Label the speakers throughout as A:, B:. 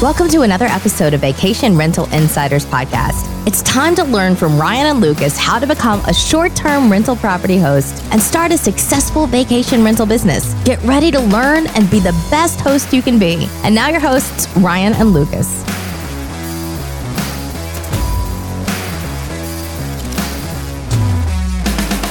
A: Welcome to another episode of Vacation Rental Insiders Podcast. It's time to learn from Ryan and Lucas how to become a short term rental property host and start a successful vacation rental business. Get ready to learn and be the best host you can be. And now, your hosts, Ryan and Lucas.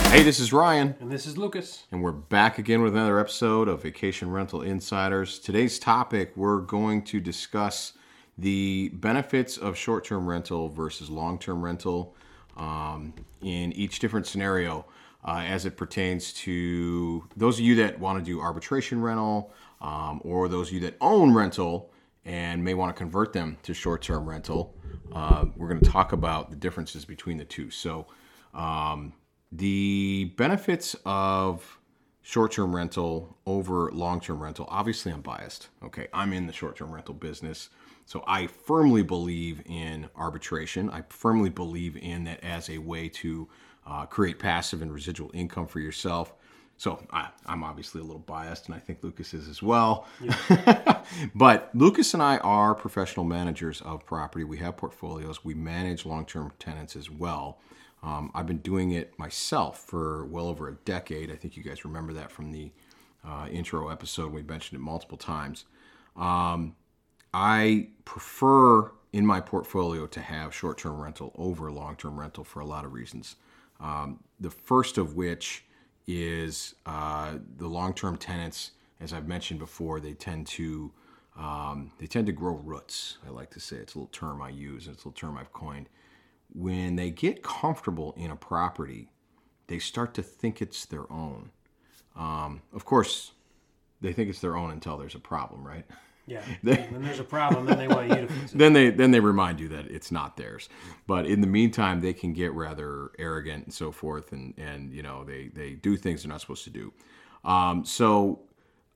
B: Hey, this is Ryan,
C: And this is Lucas.
B: and we're back again with another episode of Vacation Rental Insiders. Today's topic, we're going to discuss the benefits of short term rental versus long term rental um, in each different scenario uh, as it pertains to those of you that want to do arbitration rental um, or those of you that own rental and may want to convert them to short term rental. Uh, we're going to talk about the differences between the two. So, um, the benefits of short-term rental over long-term rental obviously i'm biased okay? I'm in the short-term rental business so i firmly believe in arbitration. I firmly believe in that as a way to uh, create passive and residual income for yourself. So I, i'm obviously a little biased and i think lucas is as well. But lucas and i are professional managers of property. We have portfolios. We manage long-term tenants as well um, I've been doing it myself for well over a decade. I think you guys remember that from the uh, intro episode. We mentioned it multiple times. Um, I prefer in my portfolio to have short term rental over long term rental for a lot of reasons. Um, the first of which is uh, the long term tenants, as I've mentioned before, they tend to. Um, they tend to grow roots. I like to say it's a little term I use. It's a little term I've coined when they get comfortable in a property, they start to think it's their own. Um, of course, they think it's their own until there's a problem, right?
C: Yeah. when there's a problem, then they want you to fix it.
B: Then they then they remind you that it's not theirs. But in the meantime, they can get rather arrogant and so forth, and and you know they they do things they're not supposed to do. Um, so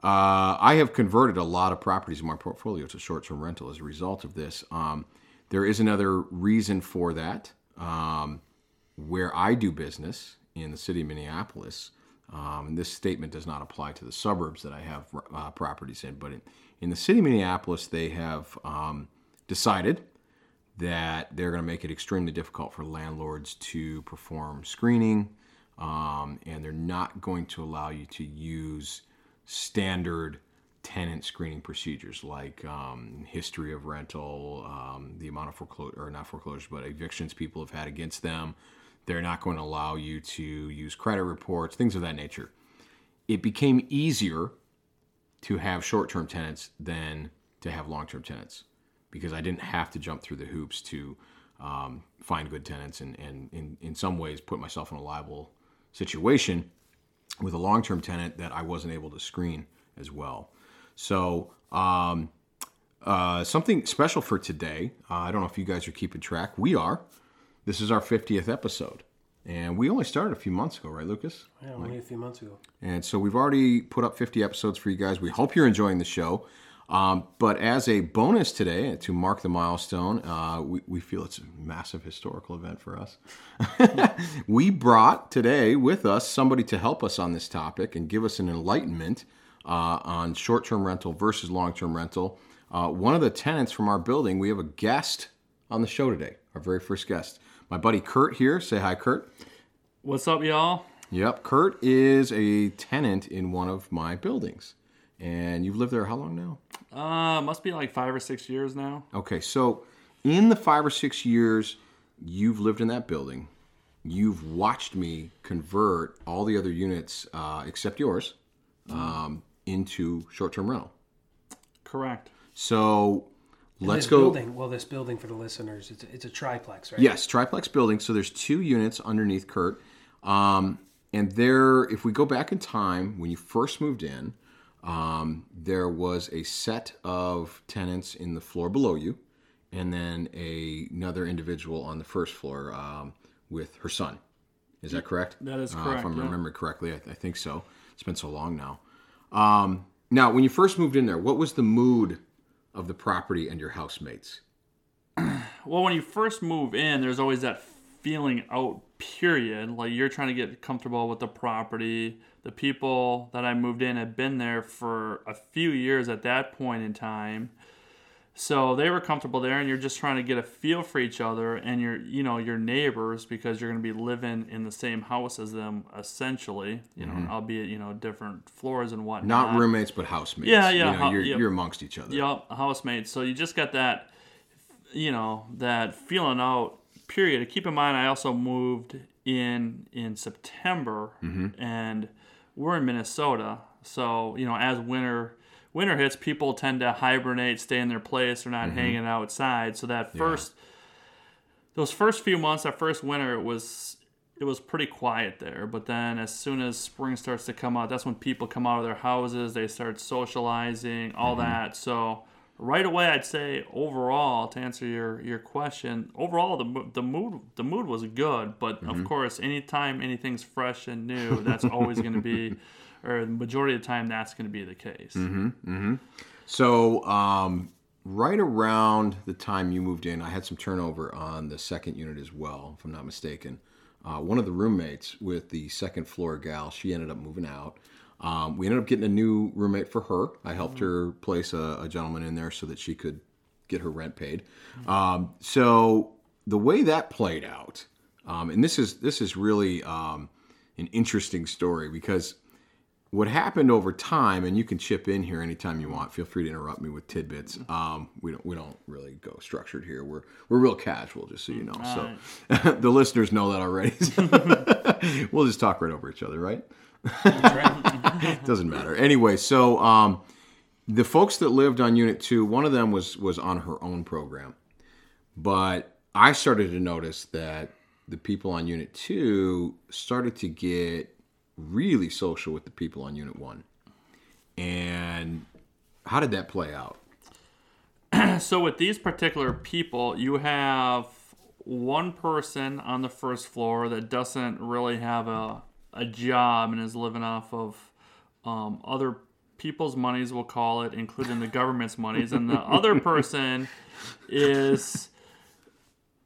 B: uh, I have converted a lot of properties in my portfolio to short-term rental as a result of this. Um, there is another reason for that. Um, where I do business in the city of Minneapolis, um, and this statement does not apply to the suburbs that I have uh, properties in, but in, in the city of Minneapolis, they have um, decided that they're going to make it extremely difficult for landlords to perform screening, um, and they're not going to allow you to use standard tenant screening procedures like um, history of rental, um, the amount of foreclosure, or not foreclosures, but evictions people have had against them. They're not going to allow you to use credit reports, things of that nature. It became easier to have short term tenants than to have long term tenants because I didn't have to jump through the hoops to um, find good tenants and, and in, in some ways put myself in a liable situation with a long term tenant that I wasn't able to screen as well. So, um, uh, something special for today. Uh, I don't know if you guys are keeping track. We are. This is our 50th episode. And we only started a few months ago, right, Lucas?
C: Yeah, only a few months ago.
B: And so we've already put up 50 episodes for you guys. We hope you're enjoying the show. Um, but as a bonus today, to mark the milestone, uh, we, we feel it's a massive historical event for us. we brought today with us somebody to help us on this topic and give us an enlightenment uh, on short term rental versus long term rental. Uh, one of the tenants from our building, we have a guest on the show today, our very first guest. My buddy Kurt here. Say hi, Kurt.
D: What's up, y'all?
B: Yep, Kurt is a tenant in one of my buildings. And you've lived there how long now?
D: Uh, must be like five or six years now.
B: Okay, so in the five or six years you've lived in that building, you've watched me convert all the other units uh, except yours um, into short-term rental.
D: Correct.
B: So
C: And
B: let's
C: this
B: go.
C: Building, well, this building for the listeners, it's a, it's a triplex, right?
B: Yes, triplex building. So there's two units underneath Kurt. Um, and there, if we go back in time, when you first moved in, um, there was a set of tenants in the floor below you, and then a, another individual on the first floor um, with her son. Is that correct?
D: That is
B: Uh, if
D: correct,
B: I'm
D: yeah.
B: remembering correctly, I, I think so. It's been so long now. Um, now, when you first moved in there, what was the mood of the property and your housemates?
D: Well, when you first move in, there's always that feeling out period. Like you're trying to get comfortable with the property. The people that I moved in had been there for a few years at that point in time. So they were comfortable there, and you're just trying to get a feel for each other and your, you know, your neighbors because you're going to be living in the same house as them, essentially. You know, mm-hmm. albeit you know different floors and whatnot.
B: Not roommates, but housemates.
D: Yeah, yeah,
B: You know,
D: hou-
B: you're,
D: yep.
B: you're amongst each other.
D: Yep, housemates. So you just got that, you know, that feeling out period. Keep in mind, I also moved in in September, mm-hmm. and we're in Minnesota. So you know, as winter winter hits, people tend to hibernate, stay in their place. They're not mm-hmm. hanging outside. So that first, those first few months, that first winter, it was it was pretty quiet there. But then as soon as spring starts to come out, that's when people come out of their houses. They start socializing, all mm-hmm. that. So right away, I'd say overall, to answer your your question, overall the the mood the mood was good. But of course, anytime anything's fresh and new, that's always going to be, or the majority of the time, that's going to be the case.
B: So, um, right around the time you moved in, I had some turnover on the second unit as well, if I'm not mistaken. Uh, one of the roommates with the second floor gal, she ended up moving out. Um, we ended up getting a new roommate for her. I helped her place a, a gentleman in there so that she could get her rent paid. Um, so the way that played out, um, and this is this is really um, an interesting story because what happened over time, and you can chip in here anytime you want. Feel free to interrupt me with tidbits. Um, we don't we don't really go structured here. We're we're real casual, just so you know. so the listeners know that already. we'll just talk right over each other, right? Doesn't matter. Anyway, so um, the folks that lived on Unit Two, one of them was was on her own program, but I started to notice that the people on Unit Two started to get really social with the people on Unit One. And how did that play out?
D: So with these particular people, you have one person on the first floor that doesn't really have a a job and is living off of um, other people's monies, we'll call it, including the government's monies, and the other person is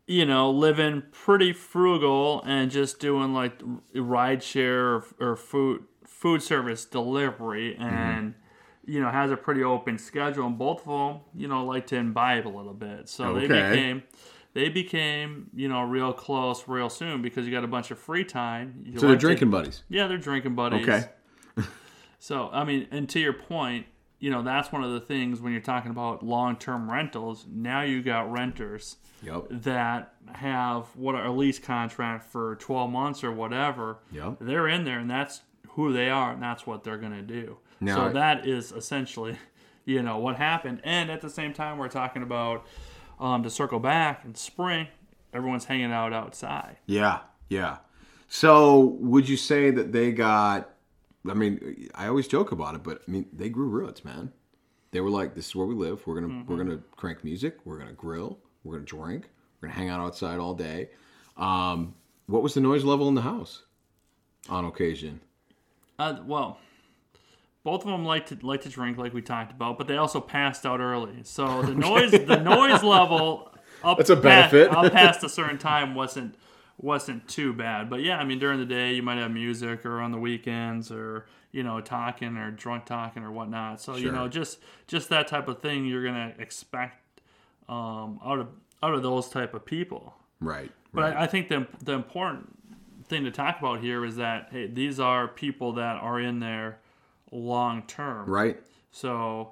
D: you know living pretty frugal and just doing like ride share or, or food food service delivery. And you know has a pretty open schedule. And both of them you know like to imbibe a little bit. So they
B: Okay.
D: became they became you know real close real soon because you got a bunch of free time You
B: So they're drinking buddies.
D: yeah they're drinking buddies
B: Okay.
D: so I mean, and to your point, you know that's one of the things when you're talking about long-term rentals. Now you got renters
B: Yep.
D: that have what a lease contract for 12 months or whatever.
B: Yep.
D: They're in there, and that's who they are, and that's what they're gonna do.
B: Now-
D: so that is essentially, you know, what happened. And at the same time, we're talking about um, to circle back in spring. Everyone's hanging out outside.
B: Yeah, yeah. So would you say that they got? I mean, I always joke about it, but I mean, they grew roots, man. They were like, "This is where we live. We're gonna we're gonna crank music. We're gonna grill. We're gonna drink. We're gonna hang out outside all day." Um, what was the noise level in the house on occasion?
D: Uh, well, both of them like to like to drink, like we talked about, but they also passed out early. So the noise the noise level up
B: That's a benefit.
D: up past a certain time wasn't wasn't too bad. But yeah, I mean during the day you might have music, or on the weekends, or you know talking or drunk talking or whatnot. So you know just just that type of thing you're gonna expect um, out of out of those type of people.
B: Right.
D: But
B: right.
D: I, I think the the important thing to talk about here is that hey, these are people that are in there long term.
B: right.
D: So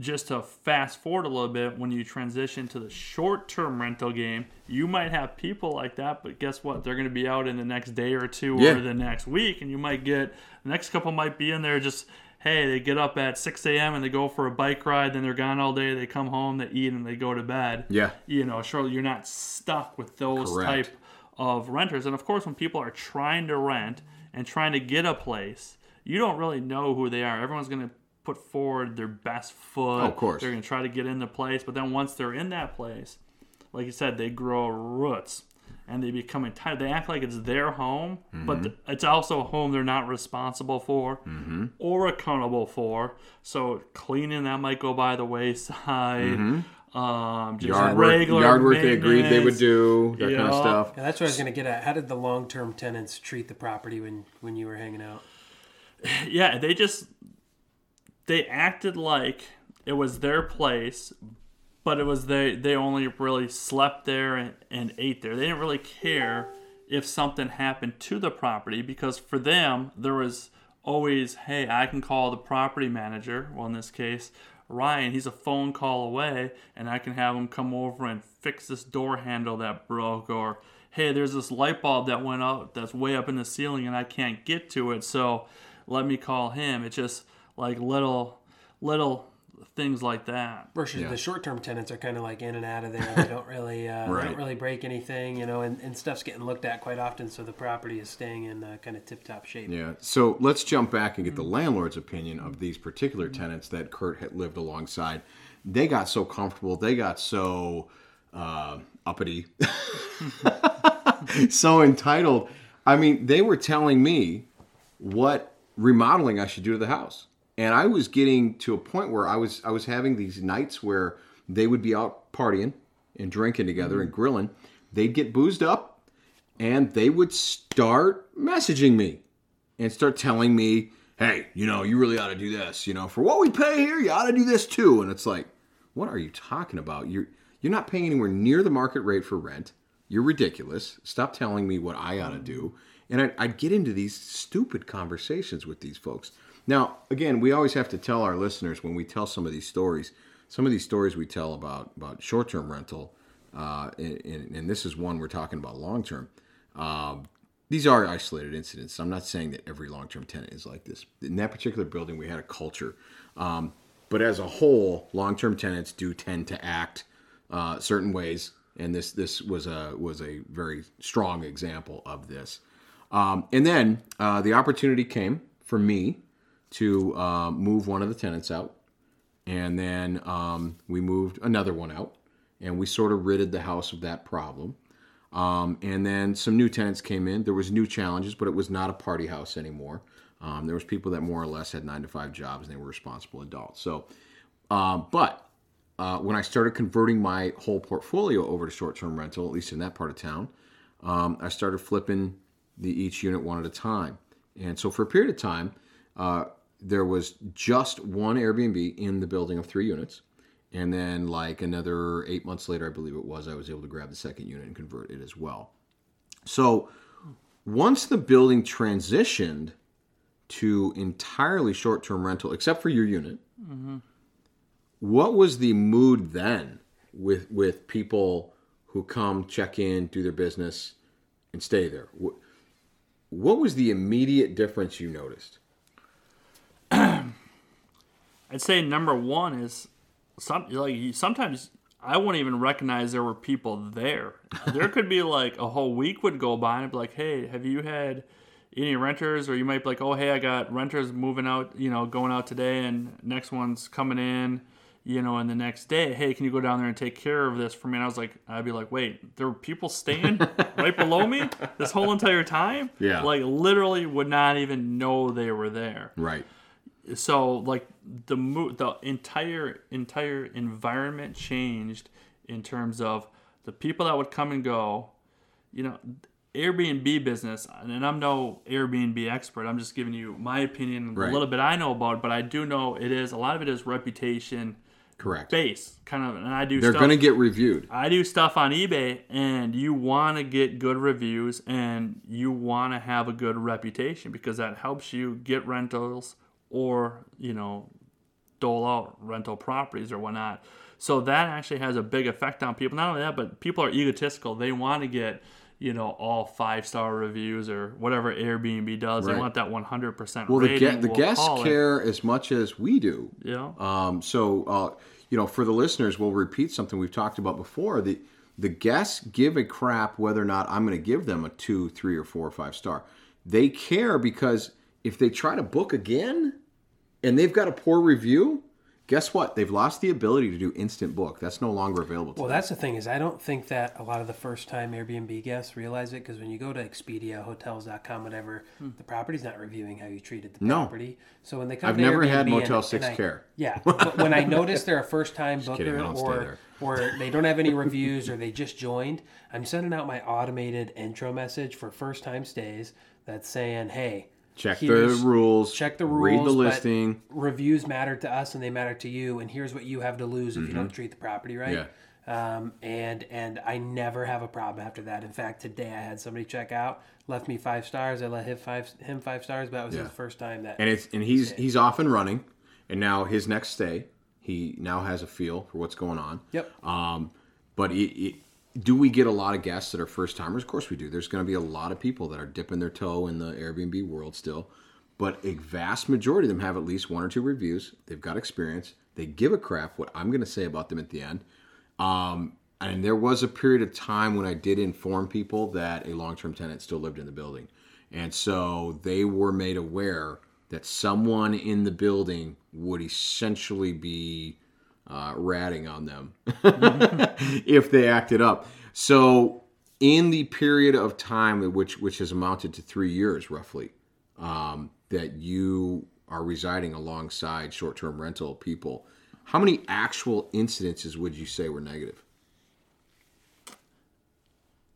D: just to fast forward a little bit, when you transition to the short term rental game, you might have people like that, but guess what? They're going to be out in the next day or two
B: Yeah.
D: or the next week, and you might get the next couple might be in there just. Hey, they get up at 6 a.m. and they go for a bike ride, then they're gone all day. They come home, they eat, and they go to bed
B: Yeah.
D: you know, surely you're not stuck with those
B: Correct.
D: type of renters. And of course, when people are trying to rent and trying to get a place, you don't really know who they are. Everyone's going to put forward their best foot.
B: Oh, of course.
D: They're going to try to get in the place. But then once they're in that place, like you said, they grow roots and they become entitled. They act like it's their home, but
B: Mm-hmm.
D: th- it's also a home they're not responsible for
B: Mm-hmm.
D: or accountable for. So cleaning that might go by the wayside. Um, just
B: Mm-hmm. Yard work,
D: regular
B: yard work they agreed they would do, that kind of stuff.
C: Yeah, that's what I was going to get at. How did the long-term tenants treat the property when when you were hanging out?
D: Yeah, they just they acted like it was their place, but it was they they only really slept there and, and ate there. They didn't really care if something happened to the property because for them there was always, hey, I can call the property manager. Well, in this case, Ryan, he's a phone call away, and I can have him come over and fix this door handle that broke, or hey, there's this light bulb that went out that's way up in the ceiling and I can't get to it, so let me call him. It's just like little, little things like that.
C: Versus
B: Yeah.
C: the short-term tenants are kind of like in and out of there. They don't really, uh, they
B: Right.
C: don't really break anything, you know, and, and stuff's getting looked at quite often, so the property is staying in uh, kind of tip-top shape.
B: Yeah. So let's jump back and get the landlord's opinion of these particular tenants that Kurt had lived alongside. They got so comfortable. They got so uh, uppity, so entitled. I mean, they were telling me what remodeling I should do to the house, and I was getting to a point where I was I was having these nights where they would be out partying and drinking together and mm-hmm. grilling. They'd get boozed up, and they would start messaging me and start telling me, hey, you know, you really ought to do this. You know, for what we pay here, you ought to do this too. And it's like, what are you talking about? You're you're not paying anywhere near the market rate for rent. You're ridiculous. Stop telling me what I ought to mm-hmm. do. And I'd, I'd get into these stupid conversations with these folks. Now, again, we always have to tell our listeners when we tell some of these stories. Some of these stories we tell about about short-term rental, uh, and, and, this is one we're talking about long-term. Um, these are isolated incidents. I'm not saying that every long-term tenant is like this. In that particular building, we had a culture, um, but as a whole, long-term tenants do tend to act uh, certain ways, and this this was a was a very strong example of this. Um, and then uh, the opportunity came for me to uh, move one of the tenants out, and then um, we moved another one out, and we sort of ridded the house of that problem. Um, and then some new tenants came in. There was new challenges, but it was not a party house anymore. Um, there was people that more or less had nine to five jobs, and they were responsible adults. So, uh, but uh, when I started converting my whole portfolio over to short-term rental, at least in that part of town, um, I started flipping the each unit one at a time. And so for a period of time, uh, there was just one Airbnb in the building of three units. And then, like another eight months later, I believe it was, I was able to grab the second unit and convert it as well. So once the building transitioned to entirely short term rental, except for your unit, what was the mood then with with people who come check in, do their business, and stay there? What, was the immediate difference you noticed?
D: I'd say number one is some like sometimes I wouldn't even recognize there were people there. There could be like a whole week would go by and I'd be like, hey, have you had any renters? Or you might be like, oh, hey, I got renters moving out, you know, going out today, and next one's coming in, you know, and the next day, hey, can you go down there and take care of this for me? And I was like, I'd be like, wait, there were people staying right below me this whole entire time?
B: Yeah.
D: Like literally would not even know they were there
B: Right.
D: so like the mo- the entire entire environment changed in terms of the people that would come and go you know airbnb business and i'm no airbnb expert i'm just giving you my opinion
B: Right.
D: a little bit i know about it but i do know it is a lot of it is reputation
B: Correct.
D: based kind of and i do
B: They're
D: stuff
B: going to get reviewed.
D: I do stuff on eBay and you want to get good reviews and you want to have a good reputation because that helps you get rentals or, you know, dole out rental properties or whatnot. So that actually has a big effect on people. Not only that, but people are egotistical. They want to get, you know, all five star reviews or whatever Airbnb does.
B: Right.
D: They want that 100%
B: Well, the, ge- the
D: we'll
B: guests
D: call it.
B: care as much as we do.
D: Know?
B: Um, so, uh, you know, for the listeners, we'll repeat something we've talked about before. The the guests give a crap whether or not I'm going to give them a two, three, or four, or five star. They care because if they try to book again and they've got a poor review, guess what? They've lost the ability to do instant book. That's no longer available to
C: Well,
B: them.
C: that's the thing is I don't think that a lot of the first time Airbnb guests realize it because when you go to Expedia, Hotels.com, whatever, hmm. the property's not reviewing how you treated the
B: No.
C: property. So when they come,
B: I've
C: to
B: never had Motel
C: and-
B: 6
C: and I-
B: care.
C: Yeah, but when I notice they're a first time
B: kidding,
C: booker
B: don't stay
C: or
B: there.
C: or they don't have any reviews or they just joined, I'm sending out my automated intro message for first time stays that's saying, "Hey,
B: Check the rules.
C: check the rules.
B: Read the listing.
C: Reviews matter to us and they matter to you. And here's what you have to lose if you don't treat the property right.
B: Mm-hmm. Yeah.
C: Um, and and I never have a problem after that. In fact, today I had somebody check out, left me five stars. I let him five him five stars, but that was
B: Yeah.
C: his first time that.
B: and it's and he's he's off and running, and now his next stay, he now has a feel for what's going on.
C: Yep.
B: Um, but it, it, do we get a lot of guests that are first timers? Of course we do. There's going to be a lot of people that are dipping their toe in the Airbnb world still, but a vast majority of them have at least one or two reviews. They've got experience. They give a crap what I'm going to say about them at the end. Um, and there was a period of time when I did inform people that a long-term tenant still lived in the building, and so they were made aware that someone in the building would essentially be uh, ratting on them if they acted up. So, in the period of time which which has amounted to three years roughly, um, that you are residing alongside short-term rental people, how many actual incidences would you say were negative?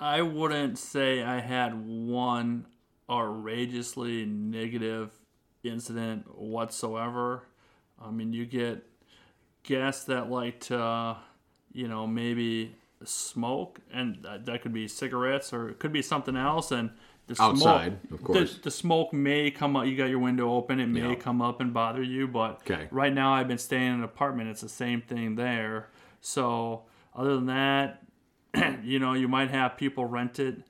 D: I wouldn't say I had one outrageously negative incident whatsoever. I mean, you get guests that like uh, you know, maybe smoke, and that, that could be cigarettes or it could be something else. And the
B: Outside,
D: smoke,
B: of course.
D: The, the smoke may come up. You got your window open. It may
B: Yeah.
D: come up and bother you. But
B: Okay.
D: right now, I've been staying in an apartment. It's the same thing there. So other than that, you know, you might have people rent it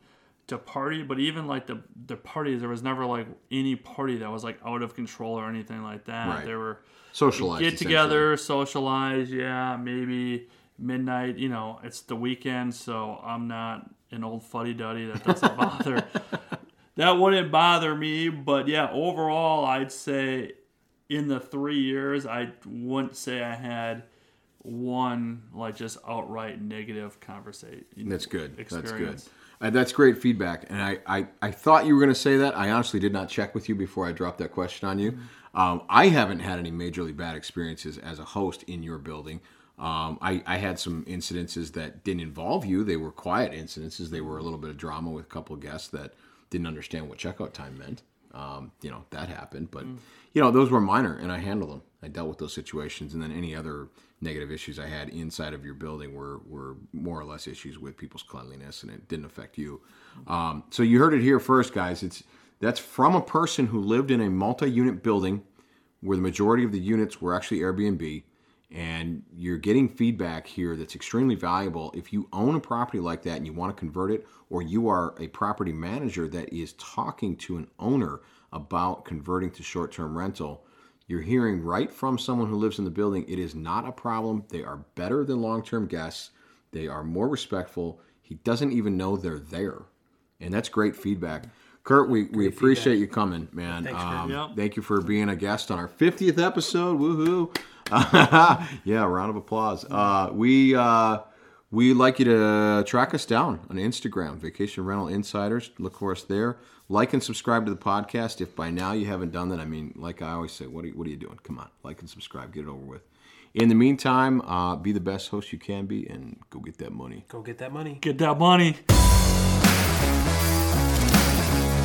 D: to party, but even like the the parties, there was never like any party that was like out of control or anything like that.
B: Right.
D: There were
B: Socialized.
D: get together, socialize, yeah, maybe midnight. You know, it's the weekend, so I'm not an old fuddy duddy that doesn't bother. that wouldn't bother me, but yeah, overall, I'd say in the three years, I wouldn't say I had one like just outright negative conversation.
B: That's good. That's good. Uh, that's great feedback. And I, I, I thought you were going to say that. I honestly did not check with you before I dropped that question on you. Um, I haven't had any majorly bad experiences as a host in your building. Um, I, I had some incidences that didn't involve you. They were quiet incidences. They were a little bit of drama with a couple of guests that didn't understand what checkout time meant. Um, you know, that happened. But, you know, those were minor and I handled them. I dealt with those situations. And then any other negative issues I had inside of your building were, were more or less issues with people's cleanliness and it didn't affect you. Um, so you heard it here first, guys. It's that's from a person who lived in a multi-unit building where the majority of the units were actually Airbnb. And you're getting feedback here that's extremely valuable. If you own a property like that and you want to convert it, or you are a property manager that is talking to an owner about converting to short term rental, you're hearing right from someone who lives in the building. It is not a problem. They are better than long term guests, they are more respectful. He doesn't even know they're there. And that's great feedback. Kurt, we, we appreciate you coming, man.
C: Thanks,
B: Um. Thank you for being a guest on our 50th episode. Woohoo. yeah, round of applause. Uh, we uh, we'd like you to track us down on Instagram, Vacation Rental Insiders. Look for us there. Like and subscribe to the podcast. If by now you haven't done that, I mean, like I always say, what are you, what are you doing? Come on, like and subscribe. Get it over with. In the meantime, uh, be the best host you can be and go get that money.
C: Go get that money.
D: Get that money.